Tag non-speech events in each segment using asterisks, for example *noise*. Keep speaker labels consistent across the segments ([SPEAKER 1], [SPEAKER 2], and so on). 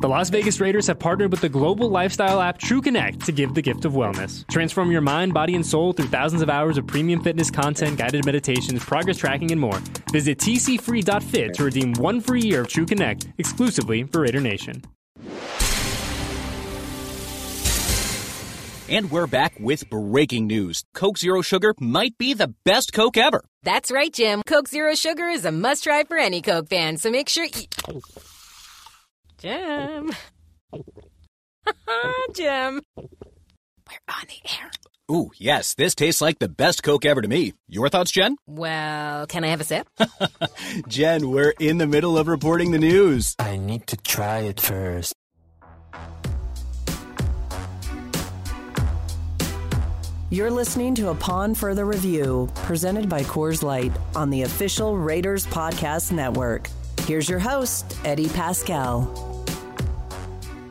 [SPEAKER 1] The Las Vegas Raiders have partnered with the global lifestyle app TrueConnect to give the gift of wellness. Transform your mind, body, and soul through thousands of hours of premium fitness content, guided meditations, progress tracking, and more. Visit tcfree.fit to redeem one free year of TrueConnect exclusively for Raider Nation.
[SPEAKER 2] And we're back with breaking news. Coke Zero Sugar might be the best Coke ever.
[SPEAKER 3] That's right, Jim. Coke Zero Sugar is a must try for any Coke fan, so make sure you. Jim. *laughs* Jim. We're on the air.
[SPEAKER 2] Ooh, yes, this tastes like the best Coke ever to me. Your thoughts, Jen?
[SPEAKER 3] Well, can I have a sip? *laughs*
[SPEAKER 2] Jen, we're in the middle of reporting the news.
[SPEAKER 4] I need to try it first.
[SPEAKER 5] You're listening to A Upon Further Review, presented by Coors Light on the official Raiders Podcast Network. Here's your host, Eddie Paskal.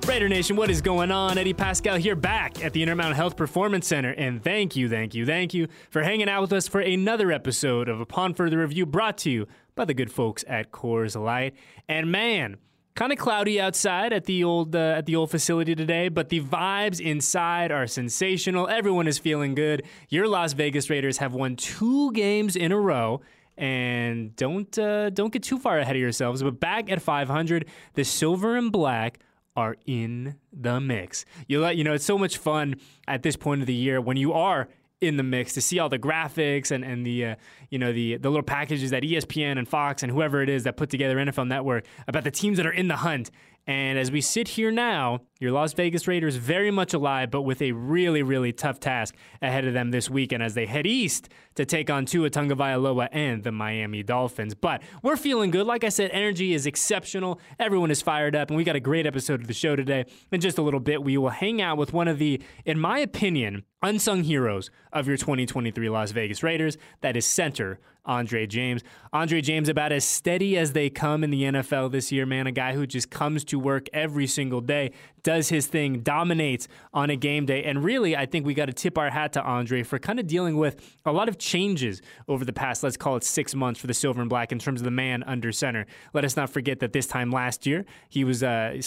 [SPEAKER 1] Raider Nation, what is going on? Eddie Paskal here back at the Intermountain Health Performance Center. And thank you, thank you, thank you for hanging out with us for another episode of Upon Further Review brought to you by the good folks at Coors Light. And man, kind of cloudy outside at the old uh, at the old facility today, but the vibes inside are sensational. Everyone is feeling good. Your Las Vegas Raiders have won two games in a row. And don't uh, don't get too far ahead of yourselves. But back at 500, the silver and black are in the mix. You let you know it's so much fun at this point of the year when you are in the mix to see all the graphics and and the uh, you know the the little packages that ESPN and Fox and whoever it is that put together NFL Network about the teams that are in the hunt. And as we sit here now, your Las Vegas Raiders very much alive, but with a really, really tough task ahead of them this weekend as they head east to take on Tua Tagovailoa and the Miami Dolphins. But we're feeling good. Like I said, energy is exceptional. Everyone is fired up, and we got a great episode of the show today. In just a little bit, we will hang out with one of the, in my opinion, unsung heroes of your 2023 Las Vegas Raiders. That is center Andre James. Andre James, about as steady as they come in the NFL this year, man. A guy who just comes to work every single day, does his thing, dominates on a game day. And really, I think we got to tip our hat to Andre for kind of dealing with a lot of changes over the past, let's call it six months for the Silver and Black in terms of the man under center. Let us not forget that this time last year, he was uh,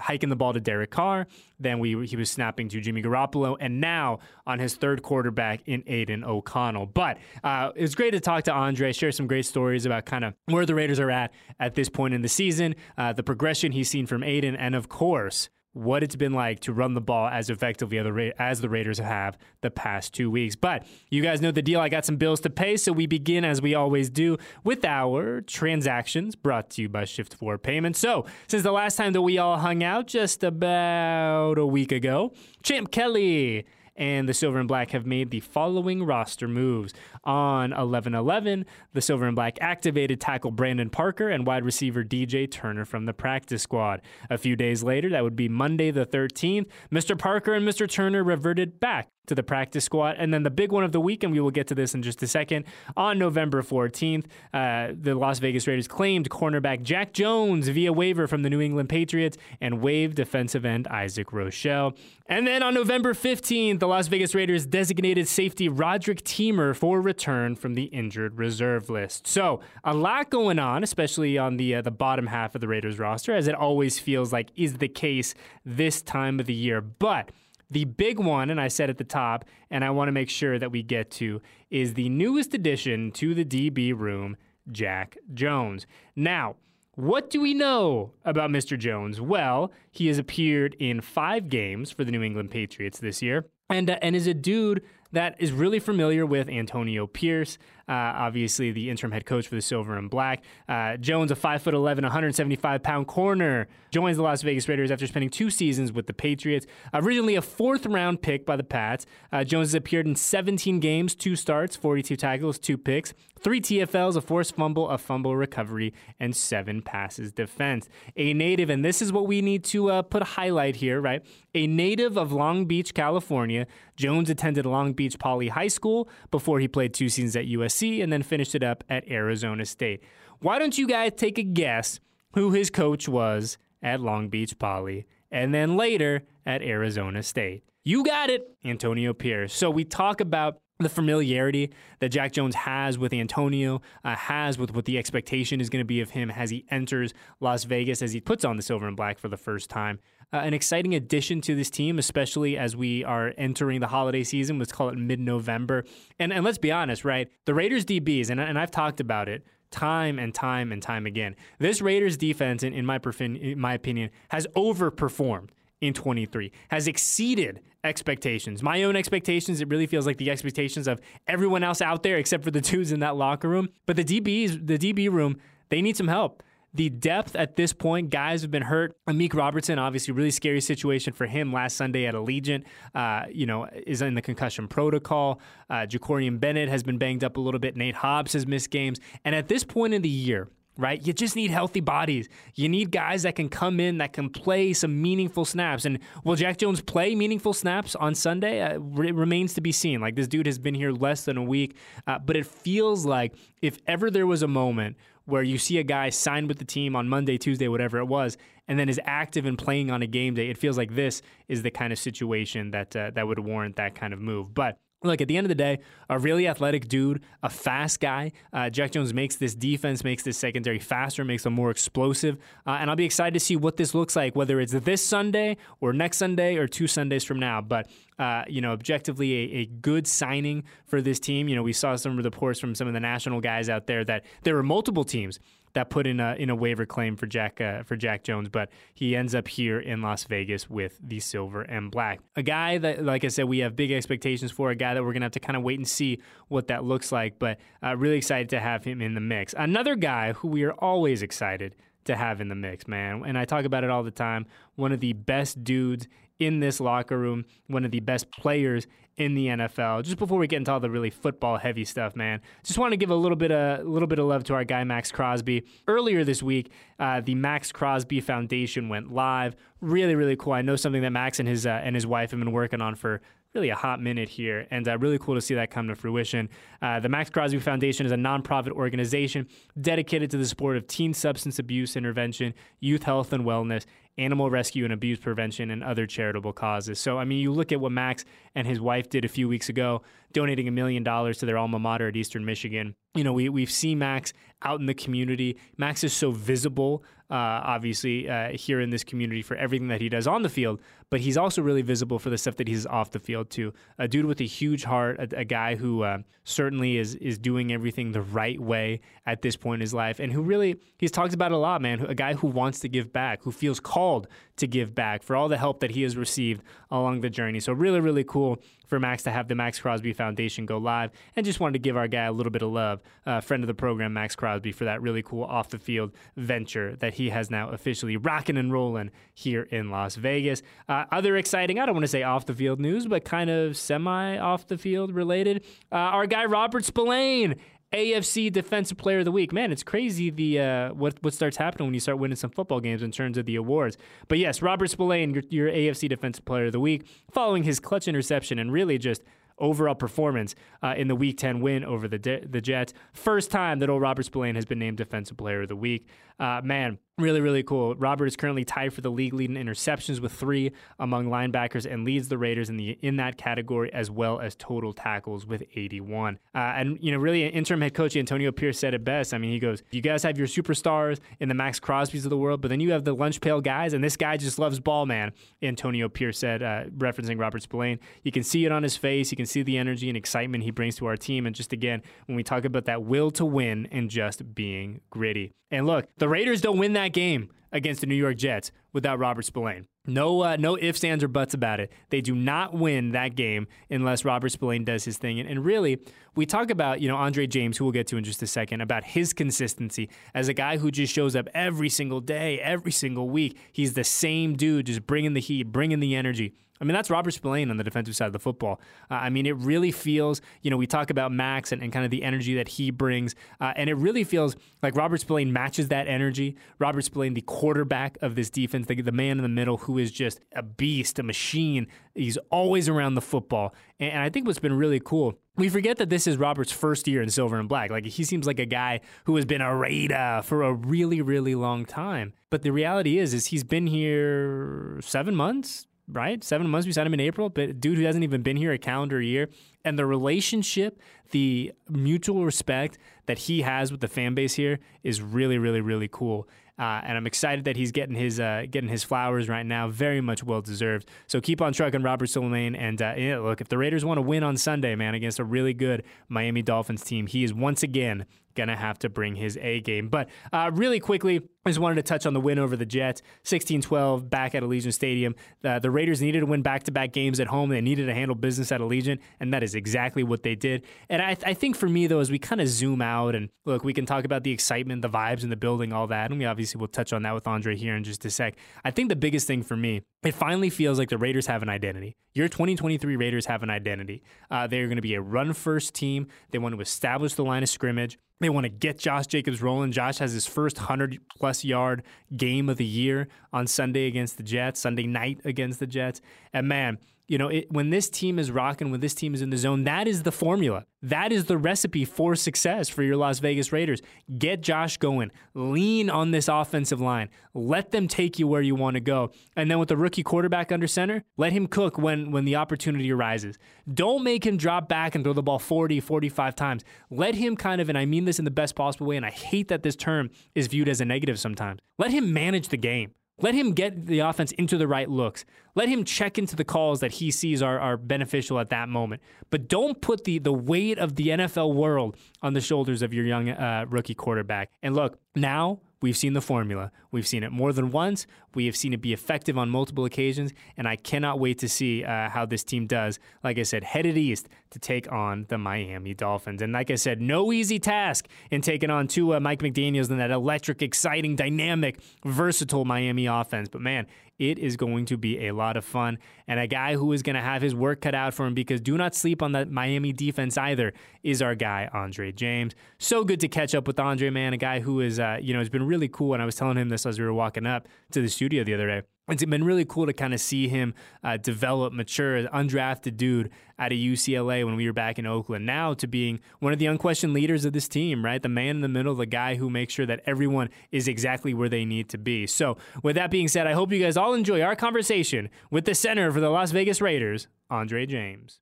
[SPEAKER 1] hiking the ball to Derek Carr. Then we he was snapping to Jimmy Garoppolo, and now on his third quarterback in Aidan O'Connell. But uh, it was great to talk to Andre, share some great stories about kind of where the Raiders are at at this point in the season, uh, the progression he's seen from Aidan, and of course what it's been like to run the ball as effectively as the Raiders have the past two weeks. But you guys know the deal. I got some bills to pay, so we begin as we always do with our transactions brought to you by Shift4 Payments. So, since the last time that we all hung out just about a week ago, Champ Kelly and the Silver and Black have made the following roster moves. On 11 11, the Silver and Black activated tackle Brandon Parker and wide receiver DJ Turner from the practice squad. A few days later, that would be Monday the 13th, Mr. Parker and Mr. Turner reverted back to the practice squad. And then the big one of the week, and we will get to this in just a second, on November 14th, uh, the Las Vegas Raiders claimed cornerback Jack Jones via waiver from the New England Patriots and waived defensive end Isaac Rochelle. And then on November 15th, the Las Vegas Raiders designated safety Roderick Teamer for return from the injured reserve list. So a lot going on, especially on the uh, the bottom half of the Raiders roster, as it always feels like is the case this time of the year. But the big one, and I said at the top, and I want to make sure that we get to, is the newest addition to the DB room, Jack Jones. Now, what do we know about Mr. Jones? Well, he has appeared in five games for the New England Patriots this year, and uh, and is a dude that is really familiar with Antonio Pierce, obviously the interim head coach for the Silver and Black. Uh, Jones, a 5'11, 175 pound corner, joins the Las Vegas Raiders after spending two seasons with the Patriots. Originally a fourth round pick by the Pats, uh, Jones has appeared in 17 games, two starts, 42 tackles, two picks, three TFLs, a forced fumble, a fumble recovery, and seven passes defense. A native, and this is what we need to uh, put a highlight here, right? A native of Long Beach, California, Jones attended Long Beach Poly High School before he played two seasons at USC and then finished it up at Arizona State. Why don't you guys take a guess who his coach was at Long Beach Poly and then later at Arizona State? You got it, Antonio Pierce. So we talk about the familiarity that Jack Jones has with Antonio, uh, has with what the expectation is going to be of him as he enters Las Vegas, as he puts on the silver and black for the first time. Uh, an exciting addition to this team, especially as we are entering the holiday season. Let's call it mid November. And, and let's be honest, right? The Raiders DBs, and, and I've talked about it time and time and time again. This Raiders defense, in, in my, in my opinion, has overperformed in 23, has exceeded expectations. My own expectations, it really feels like the expectations of everyone else out there except for the *laughs* dudes in that locker room. But the DBs, the DB room, they need some help. The depth at this point, guys have been hurt. Amik Robertson, obviously, really scary situation for him last Sunday at Allegiant. Uh, you know, is in the concussion protocol. Uh, Jakorian Bennett has been banged up a little bit. Nate Hobbs has missed games. And at this point in the year, right? You just need healthy bodies. You need guys that can come in that can play some meaningful snaps. And will Jack Jones play meaningful snaps on Sunday? Uh, it remains to be seen. Like this dude has been here less than a week, uh, but it feels like if ever there was a moment where you see a guy sign with the team on Monday, Tuesday, whatever it was, and then is active and playing on a game day, it feels like this is the kind of situation that uh, that would warrant that kind of move. But Look, at the end of the day, a really athletic dude, a fast guy. Uh, Jack Jones makes this defense, makes this secondary faster, makes them more explosive. Uh, and I'll be excited to see what this looks like, whether it's this Sunday or next Sunday or two Sundays from now. But, uh, you know, objectively, a, a, good signing for this team. You know, we saw some reports from some of the national guys out there that there were multiple teams that put in a in a waiver claim for Jack uh, for Jack Jones, but he ends up here in Las Vegas with the silver and black. A guy that, like I said, we have big expectations for. A guy that we're gonna have to kind of wait and see what that looks like. But uh, really excited to have him in the mix. Another guy who we are always excited to have in the mix, man. And I talk about it all the time. One of the best dudes in this locker room, one of the best players in the NFL. Just before we get into all the really football heavy stuff, man, just want to give a little bit of a little bit of love to our guy Maxx Crosby. Earlier this week, uh, the Maxx Crosby Foundation went live. Really, really cool. I know something that Max and his uh, and his wife have been working on for really a hot minute here, and uh, really cool to see that come to fruition. Uh, the Maxx Crosby Foundation is a nonprofit organization dedicated to the support of teen substance abuse intervention, youth health and wellness, animal rescue and abuse prevention, and other charitable causes. So, I mean, you look at what Max and his wife did a few weeks ago, donating a million dollars to their alma mater at Eastern Michigan. You know, we, we've seen Max out in the community. Max is so visible, uh, obviously, uh, here in this community for everything that he does on the field, but he's also really visible for the stuff that he's off the field too. A dude with a huge heart, a, a guy who uh, certainly is is doing everything the right way at this point in his life, and who really he's talked about a lot, man. A guy who wants to give back, who feels called to give back for all the help that he has received along the journey. So really, really cool for Max to have the Maxx Crosby Foundation go live, and just wanted to give our guy a little bit of love, uh, friend of the program, Maxx Crosby, for that really cool off the field venture that he has now officially rocking and rolling here in Las Vegas. Uh, other exciting, I don't want to say off the field news, but kind of semi off the field related. Uh, our guy Robert Spillane AFC Defensive Player of the Week. Man, it's crazy the uh, what what starts happening when you start winning some football games in terms of the awards. But yes, Robert Spillane, your, your AFC Defensive Player of the Week, following his clutch interception and really just overall performance uh, in the Week 10 win over the De- the Jets. First time that old Robert Spillane has been named Defensive Player of the Week. Uh, man, Really, really cool. Robert is currently tied for the league leading interceptions with three among linebackers and leads the Raiders in the in that category as well as total tackles with 81. Uh, and you know, really, interim head coach Antonio Pierce said it best. I mean, he goes, "You guys have your superstars in the Maxx Crosby's of the world, but then you have the lunch pail guys, and this guy just loves ball, man." Antonio Pierce said, uh, referencing Robert Spillane. You can see it on his face. You can see the energy and excitement he brings to our team. And just again, when we talk about that will to win and just being gritty. And look, the Raiders don't win that game against the New York Jets without Robert Spillane. No, uh, no ifs, ands, or buts about it. They do not win that game unless Robert Spillane does his thing. And, and, really, we talk about you know Andre James, who we'll get to in just a second, about his consistency as a guy who just shows up every single day, every single week. He's the same dude, just bringing the heat, bringing the energy. I mean, that's Robert Spillane on the defensive side of the football. Uh, I mean, it really feels, you know, we talk about Max and, and kind of the energy that he brings, uh, and it really feels like Robert Spillane matches that energy. Robert Spillane, the quarterback of this defense, the, the man in the middle who is just a beast, a machine. He's always around the football. And, and I think what's been really cool we forget that this is Robert's first year in silver and black. Like he seems like a guy who has been a Raider for a really, really long time. But the reality is, is he's been here seven months, right? Seven months. We signed him in April, but dude who hasn't even been here a calendar year. And the relationship, the mutual respect that he has with the fan base here is really, really, really cool. Uh, and I'm excited that he's getting his uh, getting his flowers right now. Very much well deserved. So keep on trucking, Robert Spillane. And uh, yeah, look, if the Raiders want to win on Sunday, man, against a really good Miami Dolphins team, he is once again going to have to bring his A game. But uh, really quickly, I just wanted to touch on the win over the Jets, 16-12 back at Allegiant Stadium. Uh, the Raiders needed to win back-to-back games at home. They needed to handle business at Allegiant, and that is exactly what they did. And I, I think for me, though, as we kind of zoom out and look, we can talk about the excitement, the vibes in the building, all that, and we obviously will touch on that with Andre here in just a sec. I think the biggest thing for me, it finally feels like the Raiders have an identity. Your 2023 Raiders have an identity. Uh, they're going to be a run-first team. They want to establish the line of scrimmage. They want to get Josh Jacobs rolling. Josh has his first 100 plus yard game of the year on Sunday against the Jets, Sunday night against the Jets. And man, you know, it, when this team is rocking, when this team is in the zone, that is the formula. That is the recipe for success for your Las Vegas Raiders. Get Josh going. Lean on this offensive line. Let them take you where you want to go. And then with the rookie quarterback under center, let him cook when when the opportunity arises. Don't make him drop back and throw the ball 40, 45 times. Let him kind of, and I mean this in the best possible way, and I hate that this term is viewed as a negative sometimes. Let him manage the game. Let him get the offense into the right looks. Let him check into the calls that he sees are, are beneficial at that moment. But don't put the, the weight of the NFL world on the shoulders of your young uh, rookie quarterback. And look, now We've seen the formula. We've seen it more than once. We have seen it be effective on multiple occasions, and I cannot wait to see uh, how this team does. Like I said, headed east to take on the Miami Dolphins. And like I said, no easy task in taking on Tua uh, Mike McDaniels and that electric, exciting, dynamic, versatile Miami offense. But man, it is going to be a lot of fun. And a guy who is going to have his work cut out for him because do not sleep on that Miami defense either is our guy, Andre James. So good to catch up with Andre, man, a guy who is, uh, you know, has been really cool. And I was telling him this as we were walking up to the studio the other day it's been really cool to kind of see him uh, develop, mature, undrafted dude out of UCLA when we were back in Oakland. Now to being one of the unquestioned leaders of this team, right? The man in the middle, the guy who makes sure that everyone is exactly where they need to be. So, with that being said, I hope you guys all enjoy our conversation with the center for the Las Vegas Raiders, Andre James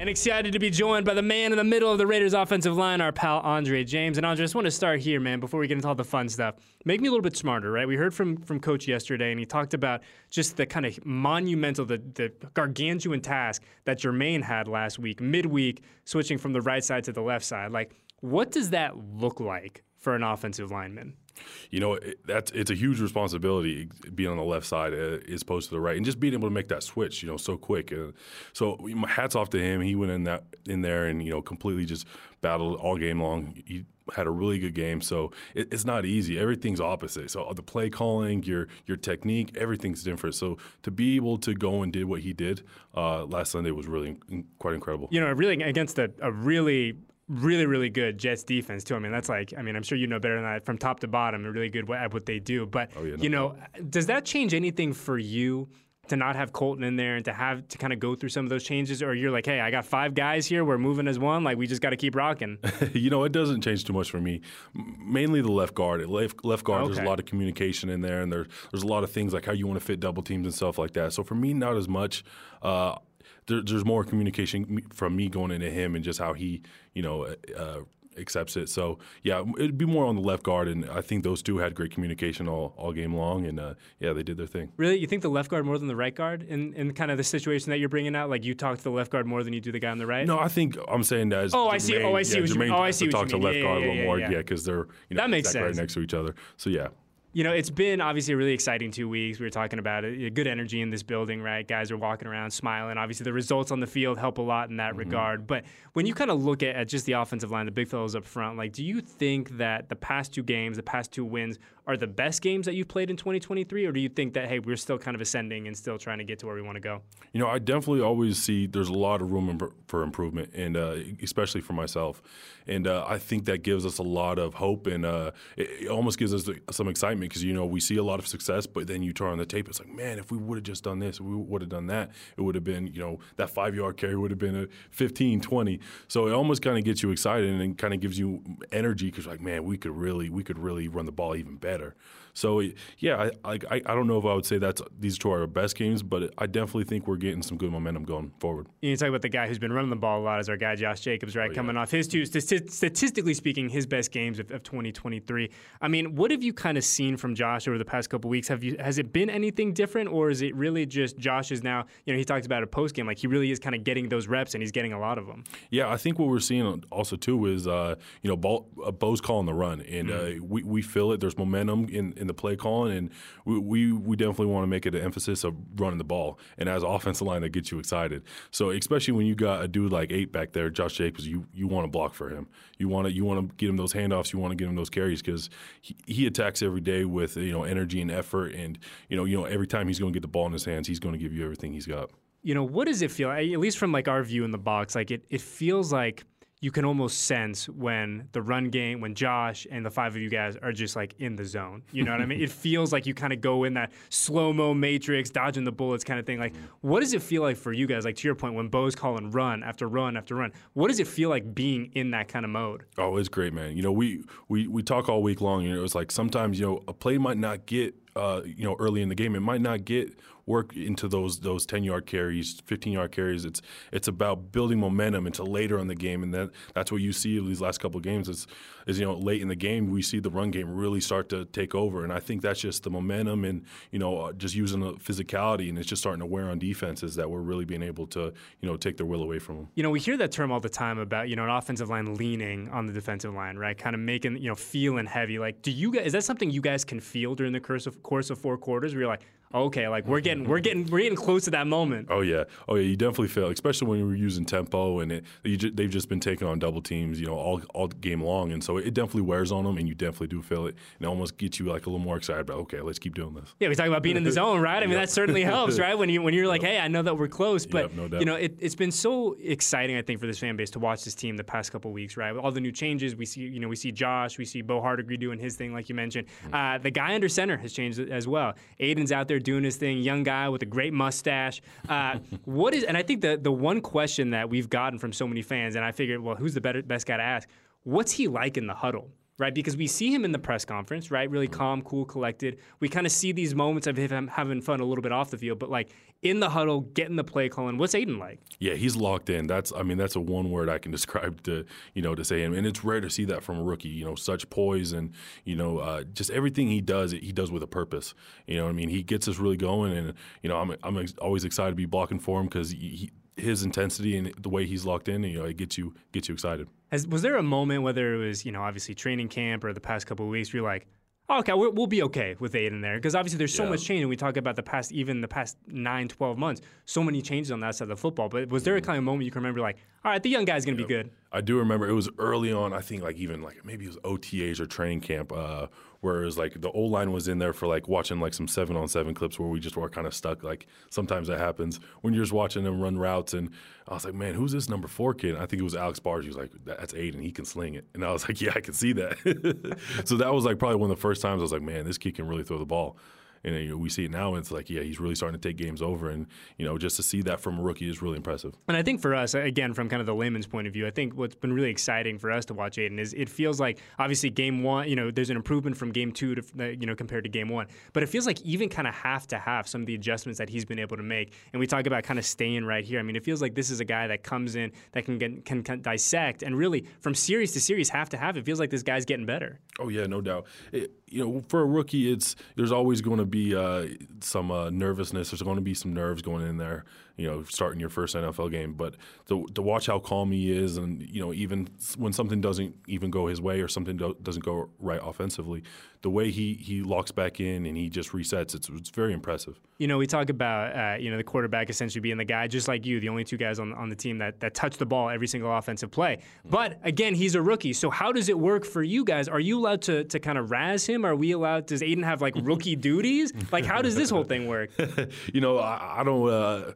[SPEAKER 1] and excited to be joined by the man in the middle of the Raiders offensive line, our pal Andre James. And Andre, I just want to start here, man, before we get into all the fun stuff. Make me a little bit smarter, right? We heard from from Coach yesterday, and he talked about just the kind of monumental, the, the gargantuan task that Jermaine had last week, midweek, switching from the right side to the left side. Like, what does that look like for an offensive lineman?
[SPEAKER 6] You know it, that's it's a huge responsibility being on the left side uh, as opposed to the right, and just being able to make that switch, you know, so quick. Uh, so hats off to him. He went in that in there and you know completely just battled all game long. He had a really good game. So it, it's not easy. Everything's opposite. So the play calling, your your technique, everything's different. So to be able to go and did what he did uh, last Sunday was really in, quite incredible.
[SPEAKER 1] You know, really against a, a really really, really good Jets defense too. I mean, that's like, I mean, I'm sure you know better than that from top to bottom. Really good at what they do. But oh, yeah, no. you know, does that change anything for you? To not have Kolton in there and to have to kind of go through some of those changes, or you're like, hey, I got five guys here, we're moving as one, like we just got to keep rocking. *laughs*
[SPEAKER 6] you know, it doesn't change too much for me. Mainly the left guard. Left, left guard, okay. there's a lot of communication in there, and there's there's a lot of things like how you want to fit double teams and stuff like that. So for me, not as much. Uh, there, there's more communication from me going into him and just how he, you know, uh, uh, accepts it. So yeah, it'd be more on the left guard, and I think those two had great communication all, all game long, and uh, yeah, they did their thing.
[SPEAKER 1] Really, you think the left guard more than the right guard in, in kind of the situation that you're bringing out? Like you talk to the left guard more than you do the guy on the right?
[SPEAKER 6] No, I think I'm saying that.
[SPEAKER 1] oh, I see. oh, I see. Yeah,
[SPEAKER 6] Jermaine
[SPEAKER 1] oh, I see.
[SPEAKER 6] To talk
[SPEAKER 1] to
[SPEAKER 6] left
[SPEAKER 1] yeah,
[SPEAKER 6] guard
[SPEAKER 1] yeah,
[SPEAKER 6] a little more, yeah, because they're you know
[SPEAKER 1] that makes sense.
[SPEAKER 6] right next to each other. So yeah.
[SPEAKER 1] You know, it's been obviously a really exciting two weeks. We were talking about it. Good energy in this building, right? Guys are walking around smiling. Obviously, the results on the field help a lot in that mm-hmm. regard. But when you kind of look at, at just the offensive line, the big fellows up front, like, do you think that the past two games, the past two wins, are the best games that you've played in 2023, or do you think that hey, we're still kind of ascending and still trying to get to where we want to go?
[SPEAKER 6] You know, I definitely always see there's a lot of room for improvement, and uh, especially for myself, and uh, I think that gives us a lot of hope, and uh, it, almost gives us some excitement disappointment because you know we see a lot of success, but then you turn on the tape, it's like, man, if we would have just done this, we would have done that, it would have been, you know, that five yard carry would have been a 15, 20. So it almost kind of gets you excited and kind of gives you energy because like, man, we could really, we could really run the ball even better. So yeah, I, I I don't know if I would say that's these two are our best games, but I definitely think we're getting some good momentum going forward.
[SPEAKER 1] You talk about the guy who's been running the ball a lot is our guy Josh Jacobs, right? Oh, Coming yeah. off his two statistically speaking, his best games of, of 2023. I mean, what have you kind of seen from Josh over the past couple weeks? Have you has it been anything different, or is it really just Josh is now? You know, he talks about a post game like he really is kind of getting those reps and he's getting a lot of them.
[SPEAKER 6] Yeah, I think what we're seeing also too is uh, you know, ball, uh, Bo's calling the run, and mm-hmm. uh, we we feel it. There's momentum in in the play calling, and we, we, we definitely want to make it an emphasis of running the ball. And as offensive line, that gets you excited. So especially when you got a dude like eight back there, Josh Jacobs, you you want to block for him. You want to you want to get him those handoffs. You want to get him those carries because he, he attacks every day with you know energy and effort. And you know you know every time he's going to get the ball in his hands, he's going to give you everything he's got.
[SPEAKER 1] You know what does it feel? At least from like our view in the box, like it it feels like you can almost sense when the run game, when Josh and the five of you guys are just like in the zone. You know what I mean? It *laughs* feels like you kind of go in that slow mo matrix, dodging the bullets kind of thing. Like, what does it feel like for you guys? Like to your point, when Bo's calling run after run after run, what does it feel like being in that kind of mode?
[SPEAKER 6] Oh, it's great, man. You know, we we we talk all week long. You know, it's like sometimes you know a play might not get uh, you know early in the game, it might not get work into those those 10 yard carries, 15 yard carries. It's it's about building momentum into later in the game, and that that's what you see these last couple of games. Is is you know late in the game we see the run game really start to take over, and I think that's just the momentum and you know uh, just using the physicality, and it's just starting to wear on defenses that we're really being able to you know take their will away from them.
[SPEAKER 1] You know we hear that term all the time about you know an offensive line leaning on the defensive line, right? Kind of making you know feeling heavy. Like, do you guys is that something you guys can feel during the course of course of four quarters? Where you're like, okay, like we're getting we're getting we're getting close to that moment.
[SPEAKER 6] Oh yeah, oh yeah, you definitely feel, especially when you're using tempo and it, ju- they've just been taking on double teams, you know, all all game long, and so it definitely wears on them, and you definitely do feel it, and it almost gets you like a little more excited about, okay, let's keep doing this.
[SPEAKER 1] Yeah, we talk about being in the zone, right? I mean, *laughs* yep. that certainly helps, right? When you when you're like, hey, I know that we're close, but yep, no you know, it, has been so exciting, I think, for this fan base to watch this team the past couple weeks, right? With all the new changes, we see, you know, we see Josh, we see Bo Hardegree doing his thing, like you mentioned. Mm-hmm. Uh, the guy under center has changed as well. Aidan's out there doing his thing, young guy with a great mustache. Uh, *laughs* what is? And I think the the one question that we've gotten from so many fans, and I figured, well, who's the better best guy to ask? What's he like in the huddle? Right? Because we see him in the press conference, right? Really calm, cool, collected. We kind of see these moments of him having fun a little bit off the field, but like in the huddle, getting the play calling. What's Aidan like?
[SPEAKER 6] Yeah, he's locked in. That's, I mean, that's a one word I can *laughs* describe to, you know, to say him. And it's rare to see that from a rookie. You know, such poise and you know, uh, just everything he does, he does with a purpose. You know, I mean, he gets us really going, and you know, I'm I'm always excited to be blocking for him because he, his intensity and the way he's locked in, you know, it gets you gets you excited.
[SPEAKER 1] Has, was there a moment, whether it was you know obviously training camp or the past couple of weeks, where you're like, oh, okay, we will be okay with Aidan there because obviously there's so yeah. much change, and we talk about the past even the past nine, 12 months, so many changes on that side of the football. But was there a kind of moment you can remember, like, all right, the young guy's gonna be good?
[SPEAKER 6] I do remember it was early on. I think like even like maybe it was OTAs or training camp. Uh, Whereas like the O line was in there for like watching like some seven on seven clips where we just were kind of stuck. Like sometimes that happens when you're just watching them run routes. And I was like, man, who's this number four kid? I think it was Alex Bars. He was like, that's Aidan. He can sling it. And I was like, yeah, I can see that. *laughs* so that was like probably one of the first times I was like, man, this kid can really throw the ball and you know, we see it now. And it's like, yeah, he's really starting to take games over, and you know, just to see that from a rookie is really impressive.
[SPEAKER 1] And I think for us, again, from kind of the layman's point of view, I think what's been really exciting for us to watch Aidan is it feels like obviously game one, you know, there's an improvement from game two to uh, you know compared to game one, but it feels like even kind of half to half some of the adjustments that he's been able to make. And we talk about kind of staying right here. I mean, it feels like this is a guy that comes in that can get can, can dissect and really from series to series, half to half, it feels like this guy's getting better.
[SPEAKER 6] Oh yeah, no doubt. It, you know, for a rookie, it's there's always going to be uh, some uh, nervousness. There's going to be some nerves going in there. You know, starting your first NFL game, but to, to watch how calm he is, and you know, even when something doesn't even go his way or something do, doesn't go right offensively, the way he he locks back in and he just resets, it's it's very impressive.
[SPEAKER 1] You know, we talk about uh, you know the quarterback essentially being the guy just like you, the only two guys on on the team that that touch the ball every single offensive play. But again, he's a rookie, so how does it work for you guys? Are you allowed to to kind of razz him? Are we allowed? Does Aidan have like rookie *laughs* duties? Like, how does this whole thing work? *laughs*
[SPEAKER 6] you know, I, I don't. Uh,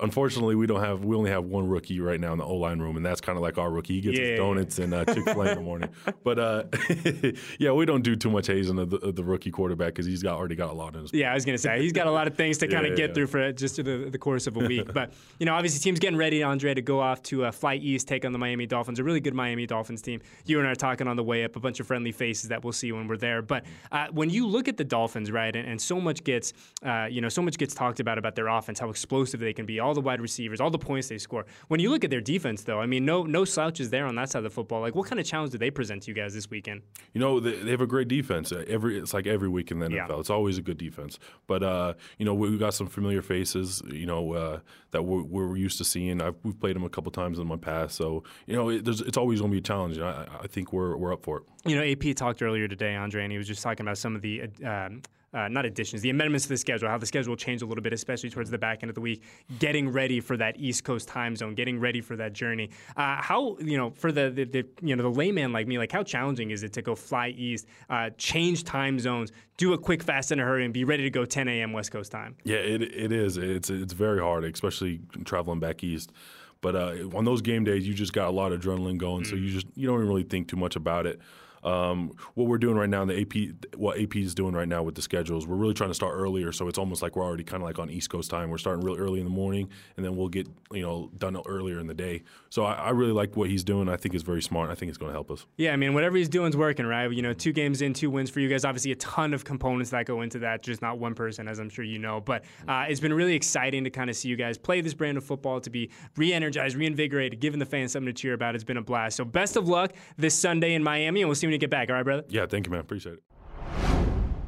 [SPEAKER 6] unfortunately, we don't have. We only have one rookie right now in the O line room, and that's kind of like our rookie. He gets
[SPEAKER 1] Yeah.
[SPEAKER 6] his donuts and uh, Chick Fil A in the morning. *laughs* But uh, *laughs* yeah, we don't do too much hazing of the, of the rookie quarterback because he's got already got a lot in his.
[SPEAKER 1] Yeah, I was gonna say he's got a lot of things to kind of
[SPEAKER 6] Yeah,
[SPEAKER 1] get
[SPEAKER 6] yeah.
[SPEAKER 1] through for just the, the course of a week. but you know, obviously, teams getting ready, Andre, to go off to uh, fly east, take on the Miami Dolphins, a really good Miami Dolphins team. You and I are talking on the way up, a bunch of friendly faces that we'll see when we're there. But uh, when you look at the Dolphins, right, and, and so much gets, uh, you know, so much gets talked about about their offense, how explosive they can be, all the wide receivers, all the points they score. When you look at their defense, though, I mean, no no slouches there on that side of the football. Like, what kind of challenge do they present to you guys this weekend?
[SPEAKER 6] You know, they, they have a great defense. Uh, Every it's like every week in the NFL.
[SPEAKER 1] Yeah.
[SPEAKER 6] It's always a good defense. But uh, you know, we, we got some familiar faces. You know, uh, that we're, we're used to seeing. I've, we've played them a couple times in my past. So you know, it, there's, it's always going to be a challenge. And I, I think we're we're up for it.
[SPEAKER 1] You know, AP talked earlier today, Andre, and he was just talking about some of the. Um, uh, not additions, the amendments to the schedule, how the schedule will change a little bit, especially towards the back end of the week, getting ready for that East Coast time zone, getting ready for that journey. Uh, how, you know, for the, the, the, you know, the layman like me, like how challenging is it to go fly east, uh, change time zones, do a quick, fast, in a hurry, and be ready to go 10 a.m. West Coast time?
[SPEAKER 6] Yeah, it it is. It's it's very hard, especially traveling back east. But uh, on those game days, you just got a lot of adrenaline going, so you just you don't even really think too much about it. Um, what we're doing right now, in the AP, what AP is doing right now with the schedules, we're really trying to start earlier. So it's almost like we're already kind of like on East Coast time. We're starting really early in the morning, and then we'll get you know done earlier in the day. So I, I really like what he's doing. I think it's very smart. I think it's going to help us.
[SPEAKER 1] Yeah, I mean, whatever he's doing is working, right? You know, two games in, two wins for you guys. Obviously, a ton of components that go into that, just not one person, as I'm sure you know. But uh, it's been really exciting to kind of see you guys play this brand of football, to be re energized, reinvigorated, giving the fans something to cheer about. It's been a blast. So, best of luck this Sunday in Miami, and we'll see when you get back. All right, brother?
[SPEAKER 6] Yeah, thank you, man. Appreciate it.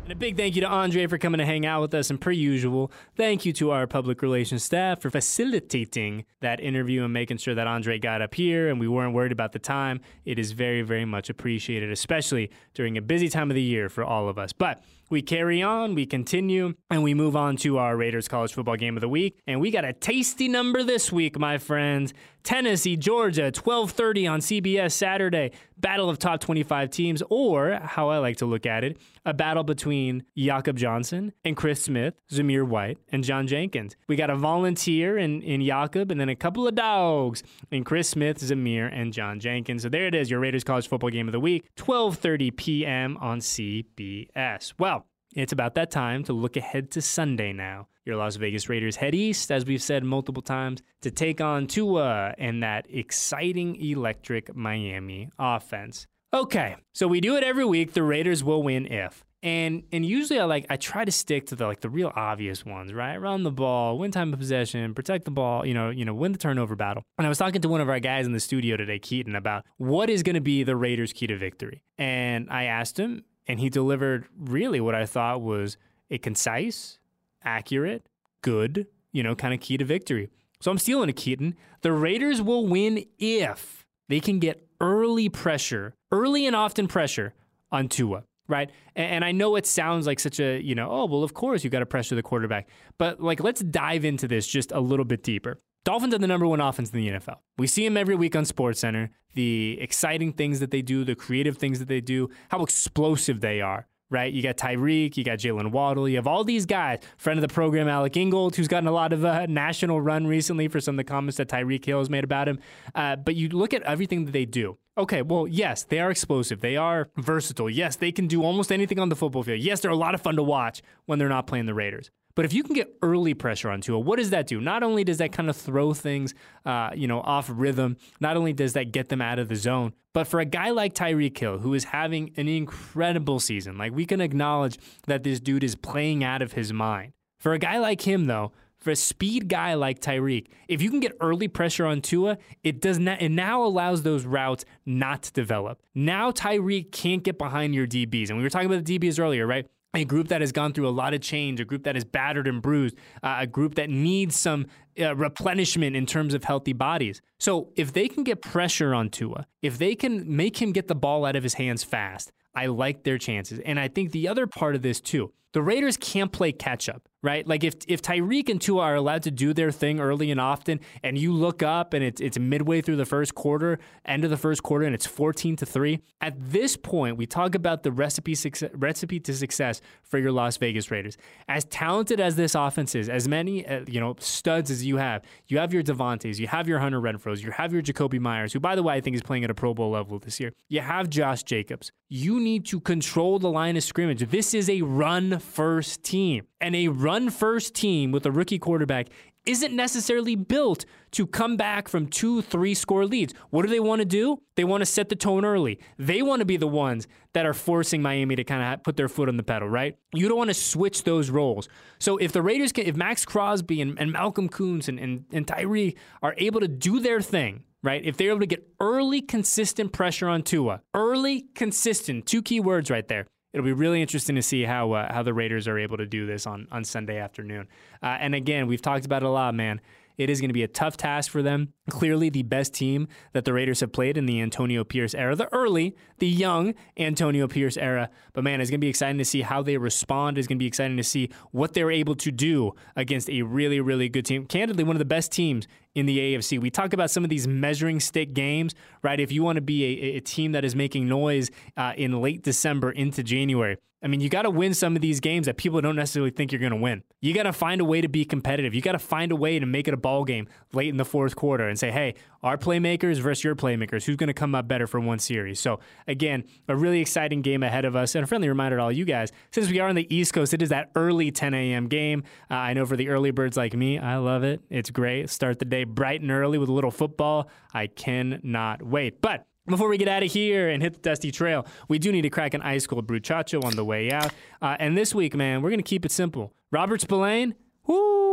[SPEAKER 1] And a big thank you to Andre for coming to hang out with us. And per usual, thank you to our public relations staff for facilitating that interview and making sure that Andre got up here and we weren't worried about the time. It is very, very much appreciated, especially during a busy time of the year for all of us. But we carry on, we continue, and we move on to our Raiders college football game of the week. And we got a tasty number this week, my friends. Tennessee, Georgia, 12:30 on CBS Saturday. Battle of top 25 teams, or how I like to look at it, a battle between Jakob Johnson and Chris Smith, Zamir White, and John Jenkins. We got a volunteer in, in Jakob, and then a couple of dogs in Chris Smith, Zamir, and John Jenkins. So there it is, your Raiders college football game of the week, 12:30 p.m. on CBS. Well, it's about that time to look ahead to Sunday now. Your Las Vegas Raiders head east, as we've said multiple times, to take on Tua and that exciting electric Miami offense. Okay, so we do it every week. The Raiders will win if. And and usually I like I try to stick to the like the real obvious ones, right? Run the ball, win time of possession, protect the ball, you know, you know, win the turnover battle. And I was talking to one of our guys in the studio today, Keaton, about what is going to be the Raiders' key to victory. And I asked him, and he delivered really what I thought was a concise, accurate, good, you know, kind of key to victory. So I'm stealing a Keaton. The Raiders will win if they can get early pressure, early and often pressure on Tua, right? And, and I know it sounds like such a, you know, oh, well, of course you've got to pressure the quarterback. But like, let's dive into this just a little bit deeper. Dolphins are the number one offense in the NFL. We see them every week on SportsCenter. The exciting things that they do, the creative things that they do, how explosive they are. Right, you got Tyreek, you got Jaylen Waddle, you have all these guys. Friend of the program, Alec Ingold, who's gotten a lot of uh, national run recently for some of the comments that Tyreek Hill has made about him. Uh, but you look at everything that they do. Okay, well, yes, they are explosive. They are versatile. Yes, they can do almost anything on the football field. Yes, they're a lot of fun to watch when they're not playing the Raiders. But if you can get early pressure on Tua, what does that do? Not only does that kind of throw things, uh, you know, off rhythm. Not only does that get them out of the zone, but for a guy like Tyreek Hill, who is having an incredible season, like we can acknowledge that this dude is playing out of his mind. For a guy like him, though, for a speed guy like Tyreek, if you can get early pressure on Tua, it does not. It now allows those routes not to develop. Now Tyreek can't get behind your DBs, and we were talking about the DBs earlier, right? A group that has gone through a lot of change, a group that is battered and bruised, uh, a group that needs some uh, replenishment in terms of healthy bodies. So if they can get pressure on Tua, if they can make him get the ball out of his hands fast, I like their chances. And I think the other part of this too, the Raiders can't play catch up. Right? Like if if Tyreek and Tua are allowed to do their thing early and often, and you look up and it's it's midway through the first quarter, end of the first quarter, and it's fourteen to three. At this point, we talk about the recipe success, recipe to success for your Las Vegas Raiders. As talented as this offense is, as many uh, you know studs as you have, you have your Davantes, you have your Hunter Renfrow's, you have your Jakobi Myers, who by the way I think is playing at a Pro Bowl level this year. You have Josh Jacobs. You need to control the line of scrimmage. This is a run first team, and a run first team with a rookie quarterback isn't necessarily built to come back from two, three score leads. What do they want to do? They want to set the tone early. They want to be the ones that are forcing Miami to kind of put their foot on the pedal, right? You don't want to switch those roles. So if the Raiders can, if Maxx Crosby and, and Malcolm Koonce and, and, and Tyree are able to do their thing, right? If they're able to get early, consistent pressure on Tua, early, consistent, two key words right there it'll be really interesting to see how uh, how the Raiders are able to do this on on Sunday afternoon. Uh, and again, we've talked about it a lot, man. It is going to be a tough task for them. Clearly, the best team that the Raiders have played in the Antonio Pierce era, the early, the young Antonio Pierce era. But man, it's going to be exciting to see how they respond. It's going to be exciting to see what they're able to do against a really, really good team. Candidly, one of the best teams in the AFC. We talk about some of these measuring stick games, right? If you want to be a, a team that is making noise uh, in late December into January, I mean, you got to win some of these games that people don't necessarily think you're going to win. You got to find a way to be competitive. You got to find a way to make it a ball game late in the fourth quarter and say, hey, our playmakers versus your playmakers, who's going to come up better for one series? So, again, a really exciting game ahead of us. And a friendly reminder to all you guys since we are on the East Coast, it is that early 10 a.m. game. Uh, I know for the early birds like me, I love it. It's great. Start the day bright and early with a little football. I cannot wait. But before we get out of here and hit the dusty trail, we do need to crack an ice cold bruchacho on the way out. Uh, and this week, man, we're going to keep it simple. Robert Spillane,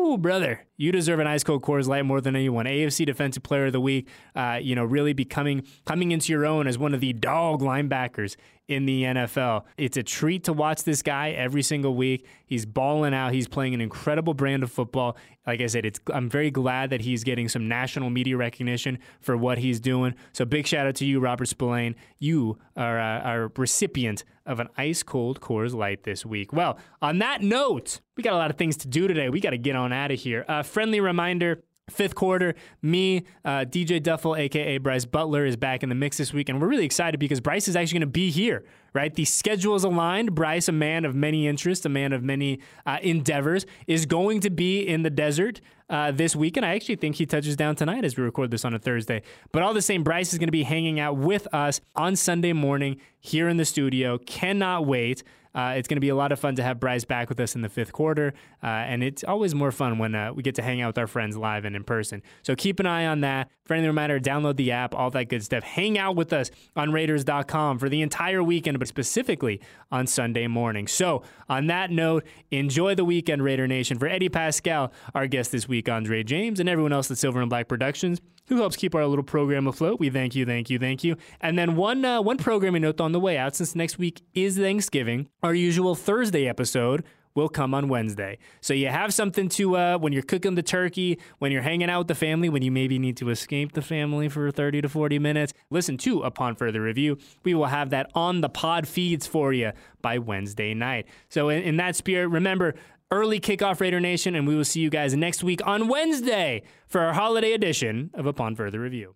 [SPEAKER 1] whoo, brother, you deserve an ice cold Coors Light more than anyone. AFC Defensive Player of the Week, uh, you know, really becoming coming into your own as one of the dog linebackers in the NFL. It's a treat to watch this guy every single week. He's balling out. He's playing an incredible brand of football. Like I said, I'm very glad that he's getting some national media recognition for what he's doing. So big shout out to you, Robert Spillane. You are a, recipient of an ice cold Coors Light this week. Well, on that note, we got a lot of things to do today. We got to get on out of here. Uh, friendly reminder Fifth quarter, me, uh, DJ Duffel, aka Bryce Butler, is back in the mix this week, and we're really excited because Bryce is actually going to be here. Right, the schedule is aligned. Bryce, a man of many interests, a man of many uh, endeavors, is going to be in the desert uh, this week, and I actually think he touches down tonight as we record this on a Thursday. But all the same, Bryce is going to be hanging out with us on Sunday morning here in the studio. Cannot wait. Uh, it's going to be a lot of fun to have Bryce back with us in the fifth quarter, uh, and it's always more fun when uh, we get to hang out with our friends live and in person. So keep an eye on that. Friendly reminder: download the app, all that good stuff. Hang out with us on Raiders.com for the entire weekend, but specifically on Sunday morning. So on that note, enjoy the weekend, Raider Nation. For Eddie Paskal, our guest this week, Andre James, and everyone else at Silver and Black Productions who helps keep our little program afloat. We thank you, thank you, thank you. And then one uh, one programming note on the way out, since next week is Thanksgiving, our usual Thursday episode will come on Wednesday. So you have something to uh, when you're cooking the turkey, when you're hanging out with the family, when you maybe need to escape the family for 30 to 40 minutes. Listen to upon further review. We will have that on the pod feeds for you by Wednesday night. So in, in that spirit, remember early kickoff Raider Nation, and we will see you guys next week on Wednesday for our holiday edition of Upon Further Review.